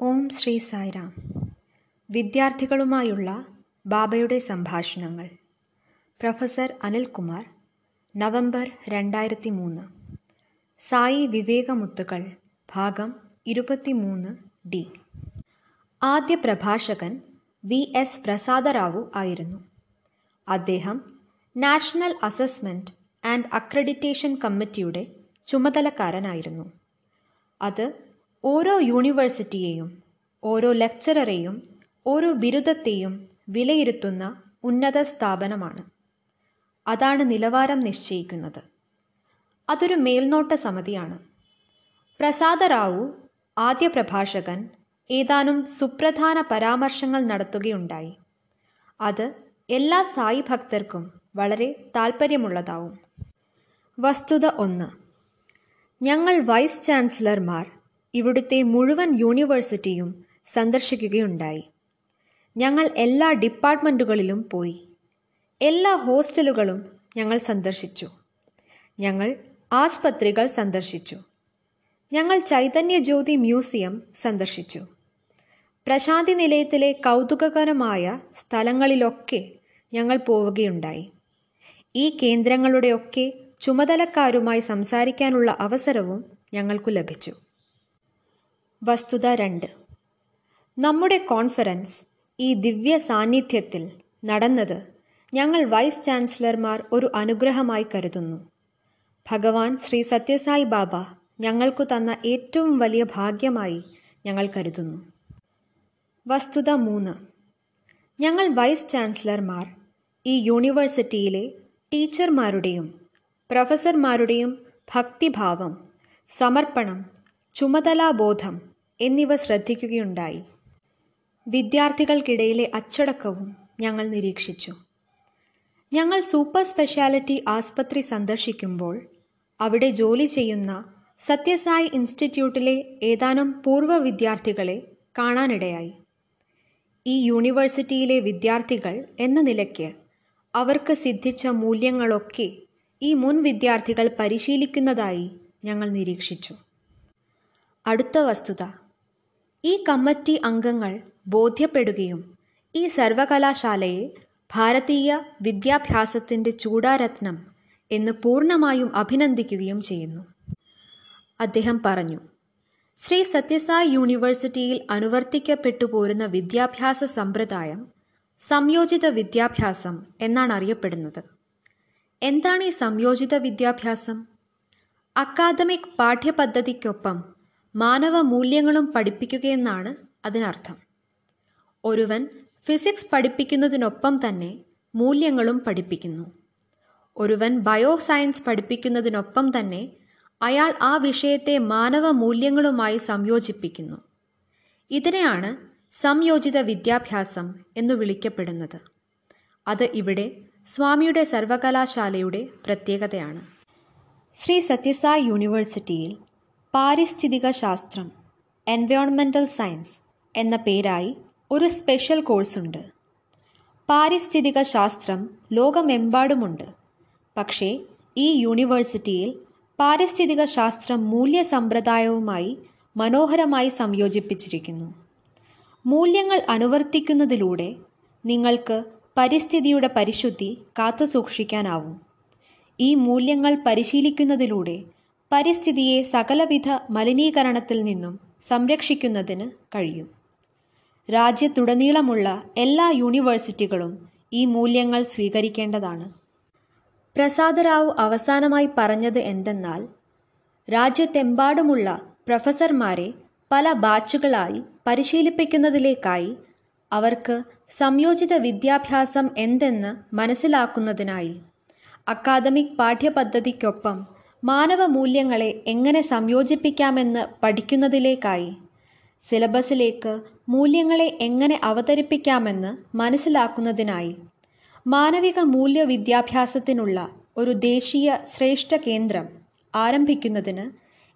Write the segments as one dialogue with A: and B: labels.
A: ഓം ശ്രീ സായിറാം. വിദ്യാർത്ഥികളുമായുള്ള ബാബയുടെ സംഭാഷണങ്ങൾ. Professor Anilkumar November രണ്ടായിരത്തി മൂന്ന് സായി വിവേകമുത്തുകൾ ഭാഗം ഇരുപത്തിമൂന്ന് ഡി. ആദ്യ പ്രഭാഷകൻ വി എസ് പ്രസാദറാവു ആയിരുന്നു. അദ്ദേഹം നാഷണൽ അസസ്മെന്റ് ആൻഡ് അക്രഡിറ്റേഷൻ കമ്മിറ്റിയുടെ ചുമതലക്കാരനായിരുന്നു. അത് ഓരോ യൂണിവേഴ്സിറ്റിയെയും ഓരോ ലെക്ചററെയും ഓരോ ബിരുദത്തെയും വിലയിരുത്തുന്ന ഉന്നത സ്ഥാപനമാണ്. അതാണ് നിലവാരം നിശ്ചയിക്കുന്നത്. അതൊരു മേൽനോട്ട സമിതിയാണ്. പ്രസാദറാവു ആദ്യ പ്രഭാഷകൻ ഏതാനും സുപ്രധാന പരാമർശങ്ങൾ നടത്തുകയുണ്ടായി. അത് എല്ലാ സായി ഭക്തർക്കും വളരെ താൽപ്പര്യമുള്ളതാവും. വസ്തുത ഒന്ന്. ഞങ്ങൾ വൈസ് ചാൻസലർമാർ ഇവിടുത്തെ മുഴുവൻ യൂണിവേഴ്സിറ്റിയും സന്ദർശിക്കുകയുണ്ടായി. ഞങ്ങൾ എല്ലാ ഡിപ്പാർട്ട്മെന്റുകളിലും പോയി. എല്ലാ ഹോസ്റ്റലുകളും ഞങ്ങൾ സന്ദർശിച്ചു. ഞങ്ങൾ ആസ്പത്രികൾ സന്ദർശിച്ചു. ഞങ്ങൾ ചൈതന്യ ജ്യോതി മ്യൂസിയം സന്ദർശിച്ചു. പ്രശാന്തി നിലയത്തിലെ കൗതുകകരമായ സ്ഥലങ്ങളിലൊക്കെ ഞങ്ങൾ പോവുകയുണ്ടായി. ഈ കേന്ദ്രങ്ങളുടെയൊക്കെ ചുമതലക്കാരുമായി സംസാരിക്കാനുള്ള അവസരവും ഞങ്ങൾക്ക് ലഭിച്ചു. വസ്തുത രണ്ട്. നമ്മുടെ കോൺഫറൻസ് ഈ ദിവ്യ സാന്നിധ്യത്തിൽ നടന്നത് ഞങ്ങൾ വൈസ് ചാൻസലർമാർ ഒരു അനുഗ്രഹമായി കരുതുന്നു. ഭഗവാൻ ശ്രീ സത്യസായി ബാബ ഞങ്ങൾക്കു തന്ന ഏറ്റവും വലിയ ഭാഗ്യമായി ഞങ്ങൾ കരുതുന്നു. വസ്തുത മൂന്ന്. ഞങ്ങൾ വൈസ് ചാൻസലർമാർ ഈ യൂണിവേഴ്സിറ്റിയിലെ ടീച്ചർമാരുടെയും പ്രൊഫസർമാരുടെയും ഭക്തിഭാവം സമർപ്പണം ചുമതലാബോധം എന്നിവ ശ്രദ്ധിക്കുകയുണ്ടായി. വിദ്യാർത്ഥികൾക്കിടയിലെ അച്ചടക്കവും ഞങ്ങൾ നിരീക്ഷിച്ചു. ഞങ്ങൾ സൂപ്പർ സ്പെഷ്യാലിറ്റി ആസ്പത്രി സന്ദർശിക്കുമ്പോൾ അവിടെ ജോലി ചെയ്യുന്ന സത്യസായി ഇൻസ്റ്റിറ്റ്യൂട്ടിലെ ഏതാനും പൂർവ വിദ്യാർത്ഥികളെ കാണാനിടയായി. ഈ യൂണിവേഴ്സിറ്റിയിലെ വിദ്യാർത്ഥികൾ എന്ന നിലയ്ക്ക് അവർക്ക് സിദ്ധിച്ച മൂല്യങ്ങളൊക്കെ ഈ മുൻ വിദ്യാർത്ഥികൾ പരിശീലിക്കുന്നതായി ഞങ്ങൾ നിരീക്ഷിച്ചു. അടുത്ത വസ്തുത. ഈ കമ്മിറ്റി അംഗങ്ങൾ ബോധ്യപ്പെടുകയും ഈ സർവകലാശാലയെ ഭാരതീയ വിദ്യാഭ്യാസത്തിന്റെ ചൂടാരത്നം എന്ന് പൂർണമായും അഭിനന്ദിക്കുകയും ചെയ്യുന്നു. അദ്ദേഹം പറഞ്ഞു ശ്രീ സത്യസായി യൂണിവേഴ്സിറ്റിയിൽ അനുവർത്തിക്കപ്പെട്ടു പോരുന്ന വിദ്യാഭ്യാസ സമ്പ്രദായം സംയോജിത വിദ്യാഭ്യാസം എന്നാണ് അറിയപ്പെടുന്നത്. എന്താണ് ഈ സംയോജിത വിദ്യാഭ്യാസം? അക്കാദമിക് പാഠ്യപദ്ധതിക്കൊപ്പം മാനവ മൂല്യങ്ങളും പഠിപ്പിക്കുകയെന്നാണ് അതിനർത്ഥം. ഒരുവൻ ഫിസിക്സ് പഠിപ്പിക്കുന്നതിനൊപ്പം തന്നെ മൂല്യങ്ങളും പഠിപ്പിക്കുന്നു. ഒരുവൻ ബയോ സയൻസ് പഠിപ്പിക്കുന്നതിനൊപ്പം തന്നെ അയാൾ ആ വിഷയത്തെ മാനവ മൂല്യങ്ങളുമായി സംയോജിപ്പിക്കുന്നു. ഇതിനെയാണ് സംയോജിത വിദ്യാഭ്യാസം എന്നു വിളിക്കപ്പെടുന്നത്. അത് ഇവിടെ സ്വാമിയുടെ സർവകലാശാലയുടെ പ്രത്യേകതയാണ്. ശ്രീ സത്യസായി യൂണിവേഴ്സിറ്റിയിൽ പാരിസ്ഥിതിക ശാസ്ത്രം എൻവയോൺമെന്റൽ സയൻസ് എന്ന പേരായി ഒരു സ്പെഷ്യൽ കോഴ്സുണ്ട് പാരിസ്ഥിതിക ശാസ്ത്രം ലോകമെമ്പാടുമുണ്ട്. പക്ഷേ ഈ യൂണിവേഴ്സിറ്റിയിൽ പാരിസ്ഥിതിക ശാസ്ത്രം മൂല്യസമ്പ്രദായവുമായി മനോഹരമായി സംയോജിപ്പിച്ചിരിക്കുന്നു. മൂല്യങ്ങൾ അനുവർത്തിക്കുന്നതിലൂടെ നിങ്ങൾക്ക് പരിസ്ഥിതിയുടെ പരിശുദ്ധി കാത്തുസൂക്ഷിക്കാനാവും. ഈ മൂല്യങ്ങൾ പരിശീലിക്കുന്നതിലൂടെ പരിസ്ഥിതിയെ സകലവിധ മലിനീകരണത്തിൽ നിന്നും സംരക്ഷിക്കുന്നതിന് കഴിയും. രാജ്യത്തുടനീളമുള്ള എല്ലാ യൂണിവേഴ്സിറ്റികളും ഈ മൂല്യങ്ങൾ സ്വീകരിക്കേണ്ടതാണ്. പ്രസാദറാവു അവസാനമായി പറഞ്ഞത് എന്തെന്നാൽ രാജ്യത്തെമ്പാടുമുള്ള പ്രൊഫസർമാരെ പല ബാച്ചുകളായി പരിശീലിപ്പിക്കുന്നതിലേക്കായി അവർക്ക് സംയോജിത വിദ്യാഭ്യാസം എന്തെന്ന് മനസ്സിലാക്കുന്നതിനായി അക്കാദമിക് പാഠ്യപദ്ധതിക്കൊപ്പം മാനവ മൂല്യങ്ങളെ എങ്ങനെ സംയോജിപ്പിക്കാമെന്ന് പഠിക്കുന്നതിലേക്കായി. സിലബസിലേക്ക് മൂല്യങ്ങളെ എങ്ങനെ അവതരിപ്പിക്കാമെന്ന് മനസ്സിലാക്കുന്നതിനായി മാനവിക മൂല്യ വിദ്യാഭ്യാസത്തിനുള്ള ഒരു ദേശീയ ശ്രേഷ്ഠ കേന്ദ്രം ആരംഭിക്കുന്നതിന്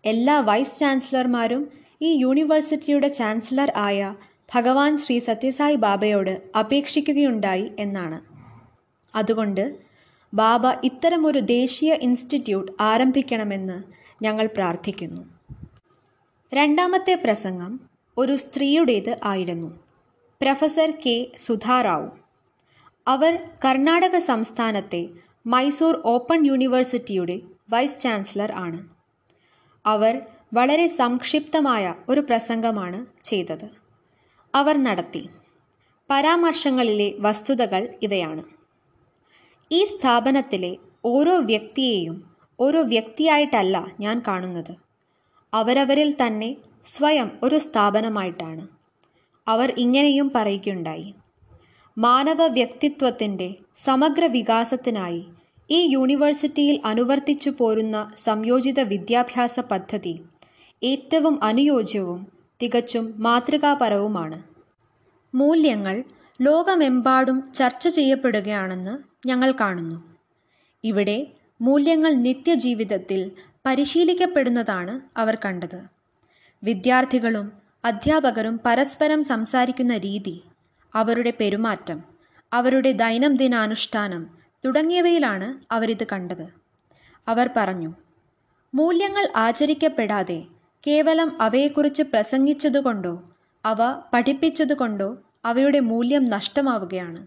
A: എല്ലാ വൈസ് ചാൻസലർമാരും ഈ യൂണിവേഴ്സിറ്റിയുടെ ചാൻസലർ ആയ ഭഗവാൻ ശ്രീ സത്യസായി ബാബയോട് അപേക്ഷിക്കുകയുണ്ടായി എന്നാണ്. അതുകൊണ്ട് ബാബ ഇത്തരമൊരു ദേശീയ ഇൻസ്റ്റിറ്റ്യൂട്ട് ആരംഭിക്കണമെന്ന് ഞങ്ങൾ പ്രാർത്ഥിക്കുന്നു. രണ്ടാമത്തെ പ്രസംഗം ഒരു സ്ത്രീയുടേത് ആയിരുന്നു. Professor K Sudha Rao. അവർ കർണാടക സംസ്ഥാനത്തെ മൈസൂർ ഓപ്പൺ യൂണിവേഴ്സിറ്റിയുടെ വൈസ് ചാൻസലർ ആണ്. അവർ വളരെ സംക്ഷിപ്തമായ ഒരു പ്രസംഗമാണ് ചെയ്തത്. അവർ നടത്തി. പരാമർശങ്ങളിലെ വസ്തുതകൾ ഇവയാണ്. ഈ സ്ഥാപനത്തിലെ ഓരോ വ്യക്തിയെയും ഓരോ വ്യക്തിയായിട്ടല്ല ഞാൻ കാണുന്നത്. അവരവരിൽ തന്നെ സ്വയം ഒരു സ്ഥാപനമായിട്ടാണ്. അവർ ഇങ്ങനെയും പറയുകയുണ്ടായി. മാനവ വ്യക്തിത്വത്തിന്റെ സമഗ്ര വികാസത്തിനായി ഈ യൂണിവേഴ്സിറ്റിയിൽ അനുവർത്തിച്ചു പോരുന്ന സംയോജിത വിദ്യാഭ്യാസ പദ്ധതി ഏറ്റവും അനുയോജ്യവും തികച്ചും മാതൃകാപരവുമാണ്. മൂല്യങ്ങൾ ലോകമെമ്പാടും ചർച്ച ചെയ്യപ്പെടുകയാണെന്ന് ഞങ്ങൾ കാണുന്നു. ഇവിടെ മൂല്യങ്ങൾ നിത്യജീവിതത്തിൽ പരിശീലിക്കപ്പെടുന്നതാണ് അവർ കണ്ടത്. വിദ്യാർത്ഥികളും അധ്യാപകരും പരസ്പരം സംസാരിക്കുന്ന രീതി അവരുടെ പെരുമാറ്റം അവരുടെ ദൈനംദിനാനുഷ്ഠാനം തുടങ്ങിയവയിലാണ് അവരിത് കണ്ടത്. അവർ പറഞ്ഞു മൂല്യങ്ങൾ ആചരിക്കപ്പെടാതെ കേവലം അവയെക്കുറിച്ച് പ്രസംഗിച്ചതുകൊണ്ടോ അവ പഠിപ്പിച്ചതുകൊണ്ടോ അവയുടെ മൂല്യം നഷ്ടമാവുകയാണ്.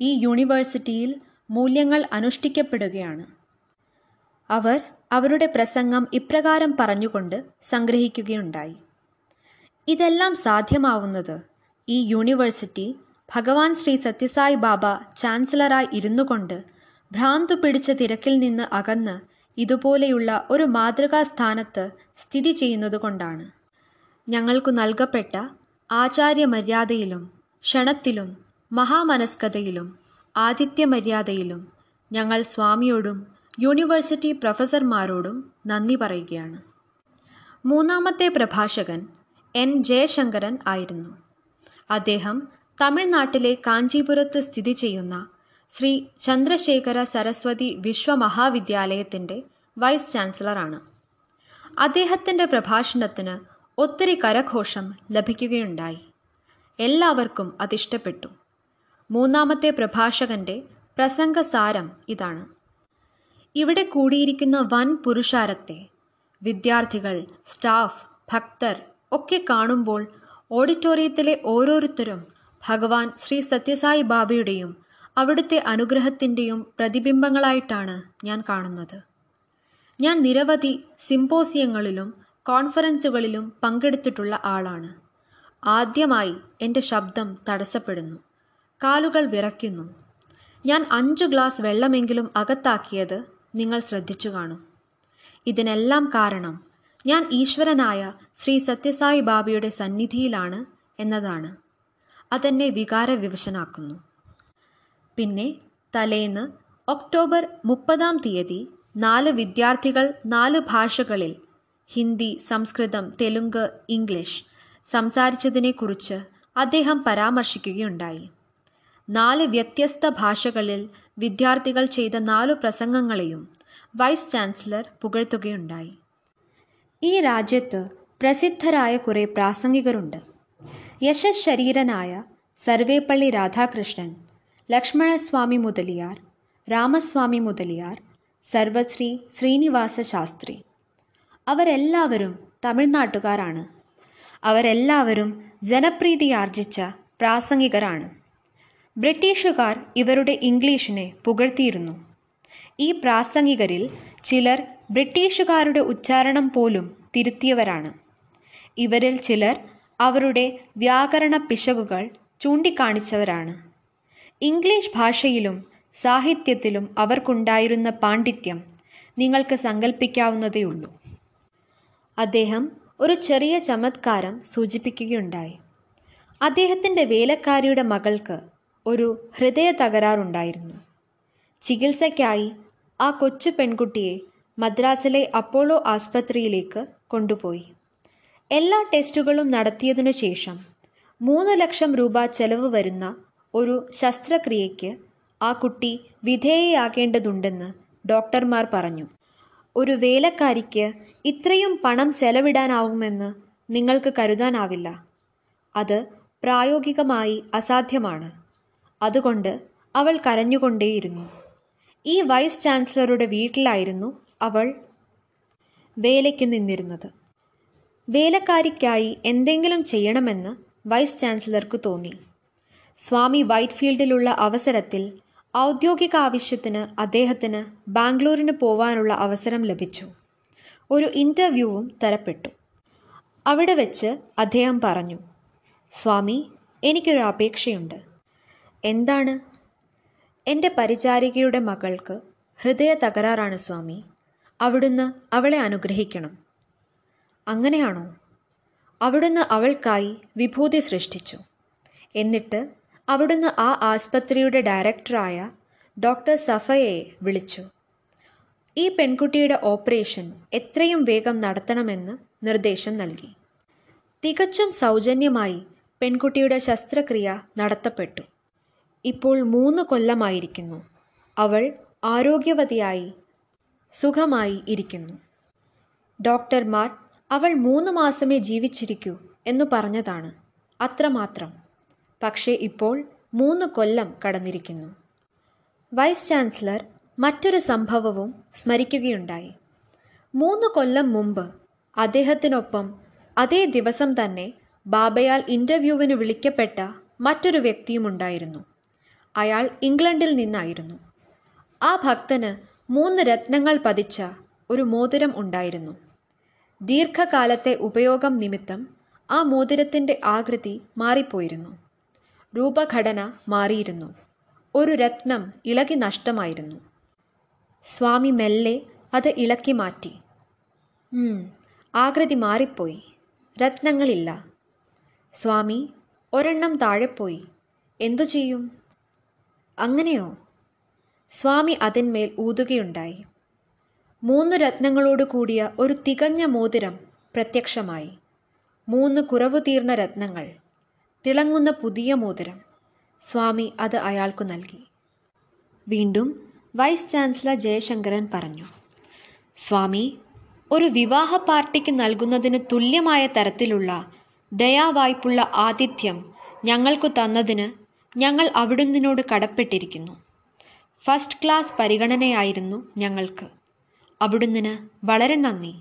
A: ഈ യൂണിവേഴ്സിറ്റിയിൽ മൂല്യങ്ങൾ അനുഷ്ഠിക്കപ്പെടുകയാണ്. അവർ അവരുടെ പ്രസംഗം ഇപ്രകാരം പറഞ്ഞുകൊണ്ട് സംഗ്രഹിക്കുകയുണ്ടായി. ഇതെല്ലാം സാധ്യമാവുന്നത് ഈ യൂണിവേഴ്സിറ്റി ഭഗവാൻ ശ്രീ സത്യസായി ബാബ ചാൻസലറായി ഇരുന്നു കൊണ്ട് ഭ്രാന്തു പിടിച്ച തിരക്കിൽ നിന്ന് അകന്ന് ഇതുപോലെയുള്ള ഒരു മാതൃകാ സ്ഥാനത്ത് സ്ഥിതി ചെയ്യുന്നതുകൊണ്ടാണ് ഞങ്ങൾക്കു നൽകപ്പെട്ട ആചാര്യമര്യാദയിലും ക്ഷണത്തിലും മഹാമനസ്കതയിലും ആതിഥ്യമര്യാദയിലും ഞങ്ങൾ സ്വാമിയോടും യൂണിവേഴ്സിറ്റി പ്രൊഫസർമാരോടും നന്ദി പറയുകയാണ്. മൂന്നാമത്തെ പ്രഭാഷകൻ എൻ. ജയശങ്കരൻ ആയിരുന്നു. അദ്ദേഹം തമിഴ്നാട്ടിലെ കാഞ്ചീപുരത്ത് സ്ഥിതി ചെയ്യുന്ന ശ്രീ ചന്ദ്രശേഖര സരസ്വതി വിശ്വമഹാവിദ്യാലയത്തിന്റെ വൈസ് ചാൻസലറാണ്. അദ്ദേഹത്തിന്റെ പ്രഭാഷണത്തിന് ഒത്തിരി കരഘോഷം ലഭിക്കുകയുണ്ടായി. എല്ലാവർക്കും അതിഷ്ടപ്പെട്ടു. മൂന്നാമത്തെ പ്രഭാഷകന്റെ പ്രസംഗസാരം ഇതാണ്. ഇവിടെ കൂടിയിരിക്കുന്ന വൻ പുരുഷാരത്തെ വിദ്യാർത്ഥികൾ സ്റ്റാഫ് ഭക്തർ ഒക്കെ കാണുമ്പോൾ ഓഡിറ്റോറിയത്തിലെ ഓരോരുത്തരും ഭഗവാൻ ശ്രീ സത്യസായി ബാബയുടെയും അവിടുത്തെ അനുഗ്രഹത്തിന്റെയും പ്രതിബിംബങ്ങളായിട്ടാണ് ഞാൻ കാണുന്നത്. ഞാൻ നിരവധി സിംപോസിയങ്ങളിലും കോൺഫറൻസുകളിലും പങ്കെടുത്തിട്ടുള്ള ആളാണ്. ആദ്യമായി എന്റെ ശബ്ദം തടസ്സപ്പെടുന്നു. കാലുകൾ വിറയ്ക്കുന്നു. ഞാൻ അഞ്ചു ഗ്ലാസ് വെള്ളമെങ്കിലും അകത്താക്കിയത് നിങ്ങൾ ശ്രദ്ധിച്ചു കാണും. ഇതിനെല്ലാം കാരണം ഞാൻ ഈശ്വരനായ ശ്രീ സത്യസായി ബാബയുടെ സന്നിധിയിലാണ് എന്നതാണ്. അതെന്നെ വികാരവിവശനാക്കുന്നു. പിന്നെ തലേന്ന് ഒക്ടോബർ മുപ്പതാം തീയതി നാല് വിദ്യാർത്ഥികൾ നാല് ഭാഷകളിൽ ഹിന്ദി സംസ്കൃതം തെലുങ്ക് ഇംഗ്ലീഷ് സംസാരിച്ചതിനെക്കുറിച്ച് അദ്ദേഹം പരാമർശിക്കുകയുണ്ടായി. നാല് വ്യത്യസ്ത ഭാഷകളിൽ വിദ്യാർത്ഥികൾ ചെയ്ത നാലു പ്രസംഗങ്ങളെയും വൈസ് ചാൻസലർ പുകഴ്ത്തുകയുണ്ടായി. ഈ രാജ്യത്ത് പ്രസിദ്ധരായ കുറേ പ്രാസംഗികരുണ്ട്. യശശരീരനായ സർവേപ്പള്ളി രാധാകൃഷ്ണൻ ലക്ഷ്മണസ്വാമി മുതലിയാർ രാമസ്വാമി മുതലിയാർ സർവശ്രീ ശ്രീനിവാസ ശാസ്ത്രി അവരെല്ലാവരും തമിഴ്നാട്ടുകാരാണ്. അവരെല്ലാവരും ജനപ്രീതി ആർജിച്ച പ്രാസംഗികരാണ്. ബ്രിട്ടീഷുകാർ ഇവരുടെ ഇംഗ്ലീഷിനെ പുകഴ്ത്തിയിരുന്നു. ഈ പ്രാസംഗികരിൽ ചിലർ ബ്രിട്ടീഷുകാരുടെ ഉച്ചാരണം പോലും തിരുത്തിയവരാണ്. ഇവരിൽ ചിലർ അവരുടെ വ്യാകരണ പിശകുകൾ ചൂണ്ടിക്കാണിച്ചവരാണ്. ഇംഗ്ലീഷ് ഭാഷയിലും സാഹിത്യത്തിലും അവർക്കുണ്ടായിരുന്ന പാണ്ഡിത്യം നിങ്ങൾക്ക് സങ്കല്പിക്കാവുന്നതേയുള്ളൂ അദ്ദേഹം ഒരു ചെറിയ ചമത്കാരം സൂചിപ്പിക്കുകയുണ്ടായി. അദ്ദേഹത്തിന്റെ വേലക്കാരിയുടെ മകൾക്ക് ഒരു ഹൃദയ തകരാറുണ്ടായിരുന്നു. ചികിത്സയ്ക്കായി ആ കൊച്ചു പെൺകുട്ടിയെ മദ്രാസിലെ അപ്പോളോ ആസ്പത്രിയിലേക്ക് കൊണ്ടുപോയി. എല്ലാ ടെസ്റ്റുകളും നടത്തിയതിനു ശേഷം മൂന്ന് ലക്ഷം രൂപ ചെലവ് വരുന്ന ഒരു ശസ്ത്രക്രിയയ്ക്ക് ആ കുട്ടി വിധേയയാകേണ്ടതുണ്ടെന്ന് ഡോക്ടർമാർ പറഞ്ഞു. ഒരു വേലക്കാരിക്ക് ഇത്രയും പണം ചെലവിടാനാവുമെന്ന് നിങ്ങൾക്ക് കരുതാനാവില്ല. അത് പ്രായോഗികമായി അസാധ്യമാണ്. അതുകൊണ്ട് അവൾ കരഞ്ഞുകൊണ്ടേയിരുന്നു. ഈ വൈസ് ചാൻസലറുടെ വീട്ടിലായിരുന്നു അവൾ വേലയ്ക്ക് നിന്നിരുന്നത്. വേലക്കാരിക്കായി എന്തെങ്കിലും ചെയ്യണമെന്ന് വൈസ് ചാൻസലർക്ക് തോന്നി. സ്വാമി വൈറ്റ്ഫീൽഡിലുള്ള അവസരത്തിൽ ഔദ്യോഗിക ആവശ്യത്തിന് അദ്ദേഹത്തിന് ബാംഗ്ലൂരിന് പോവാനുള്ള അവസരം ലഭിച്ചു. ഒരു ഇന്റർവ്യൂവും തരപ്പെട്ടു. അവിടെ വെച്ച് അദ്ദേഹം പറഞ്ഞു സ്വാമി എനിക്കൊരു അപേക്ഷയുണ്ട്. എന്താണ്? എന്റെ പരിചാരികയുടെ മകൾക്ക് ഹൃദയ തകരാറാണ് സ്വാമി. അവിടുന്ന് അവളെ അനുഗ്രഹിക്കണം. അങ്ങനെയാണോ? അവിടുന്ന് അവൾക്കായി വിഭൂതി സൃഷ്ടിച്ചു. എന്നിട്ട് അവിടുന്ന് ആ ആസ്പത്രിയുടെ ഡയറക്ടറായ ഡോക്ടർ സഫയെ വിളിച്ചു. ഈ പെൺകുട്ടിയുടെ ഓപ്പറേഷൻ എത്രയും വേഗം നടത്തണമെന്ന് നിർദ്ദേശം നൽകി. തികച്ചും സൗജന്യമായി പെൺകുട്ടിയുടെ ശസ്ത്രക്രിയ നടത്തപ്പെട്ടു. ഇപ്പോൾ മൂന്ന് കൊല്ലമായിരിക്കുന്നു. അവൾ ആരോഗ്യവതിയായി സുഖമായി ഇരിക്കുന്നു. ഡോക്ടർമാർ അവൾ മൂന്ന് മാസമേ ജീവിച്ചിരിക്കൂ എന്നു പറഞ്ഞതാണ്. അത്രമാത്രം. പക്ഷേ ഇപ്പോൾ മൂന്ന് കൊല്ലം കടന്നിരിക്കുന്നു. വൈസ് ചാൻസലർ മറ്റൊരു സംഭവവും സ്മരിക്കുകയുണ്ടായി. മൂന്ന് കൊല്ലം മുമ്പ് അദ്ദേഹത്തിനൊപ്പം അതേ ദിവസം തന്നെ ബാബയാൽ ഇന്റർവ്യൂവിന് വിളിക്കപ്പെട്ട മറ്റൊരു വ്യക്തിയുമുണ്ടായിരുന്നു അയാൾ ഇംഗ്ലണ്ടിൽ നിന്നായിരുന്നു. ആ ഭക്തന് മൂന്ന് രത്നങ്ങൾ പതിച്ച ഒരു മോതിരം ഉണ്ടായിരുന്നു. ദീർഘകാലത്തെ ഉപയോഗം നിമിത്തം ആ മോതിരത്തിന്റെ ആകൃതി മാറിപ്പോയിരുന്നു. രൂപഘടന മാറിയിരുന്നു. ഒരു രത്നം ഇളകി നഷ്ടമായിരുന്നു. സ്വാമി മെല്ലെ അത് ഇളക്കി മാറ്റി. ആകൃതി മാറിപ്പോയി. രത്നങ്ങളില്ല. സ്വാമി ഒരെണ്ണം താഴെപ്പോയി എന്തു ചെയ്യും? അങ്ങനെയോ? സ്വാമി അതിന്മേൽ ഊതുകയുണ്ടായി. മൂന്ന് രത്നങ്ങളോട് കൂടിയ ഒരു തികഞ്ഞ മോതിരം പ്രത്യക്ഷമായി. മൂന്ന് കുറവു തീർന്ന രത്നങ്ങൾ. തിളങ്ങുന്ന പുതിയ മോതിരം. സ്വാമി അത് അയാൾക്കു നൽകി. വീണ്ടും വൈസ് ചാൻസലർ ജയശങ്കരൻ പറഞ്ഞു സ്വാമി ഒരു വിവാഹ പാർട്ടിക്ക് നൽകുന്നതിന് തുല്യമായ തരത്തിലുള്ള ദയാവായ്പുള്ള ആതിഥ്യം ഞങ്ങൾക്ക് തന്നതിന് ഞങ്ങൾ അവിടുന്നിനോട് കടപ്പെട്ടിരിക്കുന്നു. ഫസ്റ്റ് ക്ലാസ് പരിഗണനയായിരുന്നു ഞങ്ങൾക്ക്. അവിടുന്നിന് വളരെ നന്ദി.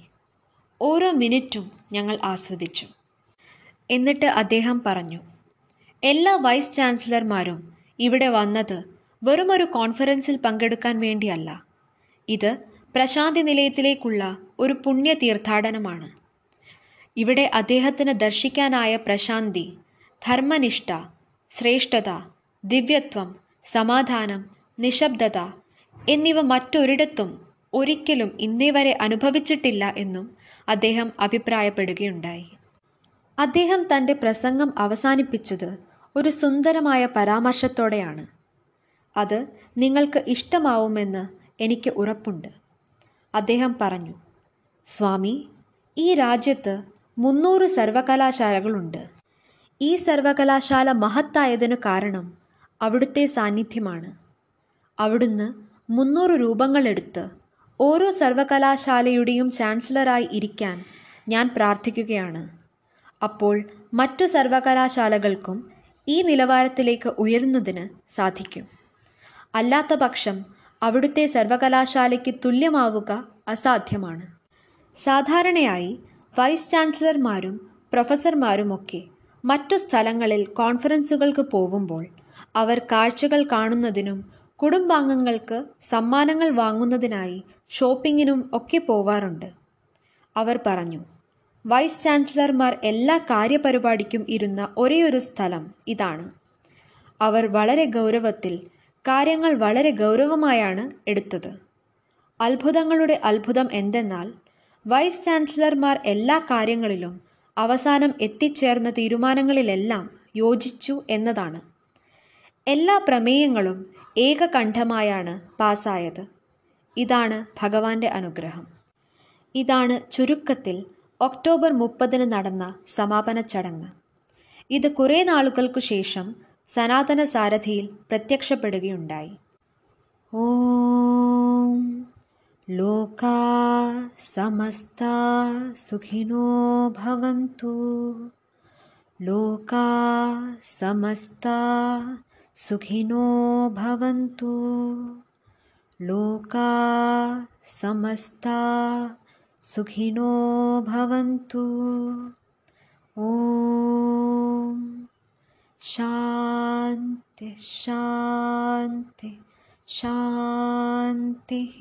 A: ഓരോ മിനിറ്റും ഞങ്ങൾ ആസ്വദിച്ചു. എന്നിട്ട് അദ്ദേഹം പറഞ്ഞു എല്ലാ വൈസ് ചാൻസലർമാരും ഇവിടെ വന്നത് വെറുമൊരു കോൺഫറൻസിൽ പങ്കെടുക്കാൻ വേണ്ടിയല്ല. ഇത് പ്രശാന്തി നിലയത്തിലേക്കുള്ള ഒരു പുണ്യ തീർത്ഥാടനമാണ്. ഇവിടെ അദ്ദേഹത്തിന് ദർശിക്കാനായ പ്രശാന്തി ധർമ്മനിഷ്ഠ ശ്രേഷ്ഠത ദിവ്യത്വം സമാധാനം നിശബ്ദത എന്നിവ മറ്റൊരിടത്തും ഒരിക്കലും ഇന്നേ വരെ അനുഭവിച്ചിട്ടില്ല എന്നും അദ്ദേഹം അഭിപ്രായപ്പെടുകയുണ്ടായി. അദ്ദേഹം തന്റെ പ്രസംഗം അവസാനിപ്പിച്ചത് ഒരു സുന്ദരമായ പരാമർശത്തോടെയാണ്. അത് നിങ്ങൾക്ക് ഇഷ്ടമാവുമെന്ന് എനിക്ക് ഉറപ്പുണ്ട്. അദ്ദേഹം പറഞ്ഞു സ്വാമി ഈ രാജ്യത്ത് മുന്നൂറ് സർവകലാശാലകളുണ്ട്. ഈ സർവകലാശാല മഹത്തായതിനു കാരണം അവിടുത്തെ സാന്നിധ്യമാണ്. അവിടുന്ന് മുന്നൂറ് രൂപങ്ങളെടുത്ത് ഓരോ സർവകലാശാലയുടെയും ചാൻസലറായി ഇരിക്കാൻ ഞാൻ പ്രാർത്ഥിക്കുകയാണ്. അപ്പോൾ മറ്റു സർവകലാശാലകൾക്കും ഈ നിലവാരത്തിലേക്ക് ഉയരുന്നതിന് സാധിക്കും. അല്ലാത്ത പക്ഷം അവിടുത്തെ സർവകലാശാലയ്ക്ക് തുല്യമാവുക അസാധ്യമാണ്. സാധാരണയായി വൈസ് ചാൻസലർമാരും പ്രൊഫസർമാരുമൊക്കെ മറ്റു സ്ഥലങ്ങളിൽ കോൺഫറൻസുകൾക്ക് പോകുമ്പോൾ അവർ കാഴ്ചകൾ കാണുന്നതിനും കുടുംബാംഗങ്ങൾക്ക് സമ്മാനങ്ങൾ വാങ്ങുന്നതിനായി ഷോപ്പിങ്ങിനും ഒക്കെ പോവാറുണ്ട്. അവർ പറഞ്ഞു വൈസ് ചാൻസലർമാർ എല്ലാ കാര്യപരിപാടിക്കും ഇരുന്ന ഒരേയൊരു സ്ഥലം ഇതാണ്. അവർ വളരെ ഗൗരവത്തിൽ കാര്യങ്ങൾ വളരെ ഗൗരവമായാണ് എടുത്തത്. അത്ഭുതങ്ങളുടെ അത്ഭുതം എന്തെന്നാൽ വൈസ് ചാൻസലർമാർ എല്ലാ കാര്യങ്ങളിലും അവസാനം എത്തിച്ചേർന്ന തീരുമാനങ്ങളിലെല്ലാം യോജിച്ചു എന്നതാണ്. എല്ലാ പ്രമേയങ്ങളും ഏകകണ്ഠമായാണ് പാസ്സായത് ഇതാണ് ഭഗവാന്റെ അനുഗ്രഹം. ഇതാണ് ചുരുക്കത്തിൽ ഒക്ടോബർ മുപ്പതിന് നടന്ന സമാപന ചടങ്ങ് ഇത് കുറേ നാളുകൾക്കു ശേഷം സനാതന സാരഥിയിൽ പ്രത്യക്ഷപ്പെടുകയുണ്ടായി ഓം ലോകാ സമസ്ത സുഖിനോ ഭവന്തു ലോകാ സമസ്ത സുഖിനോ ഭവന്തു ലോകാ സമസ്ത सुखिनो भवन्तु। ॐ शान्ति शान्ति शान्तिः।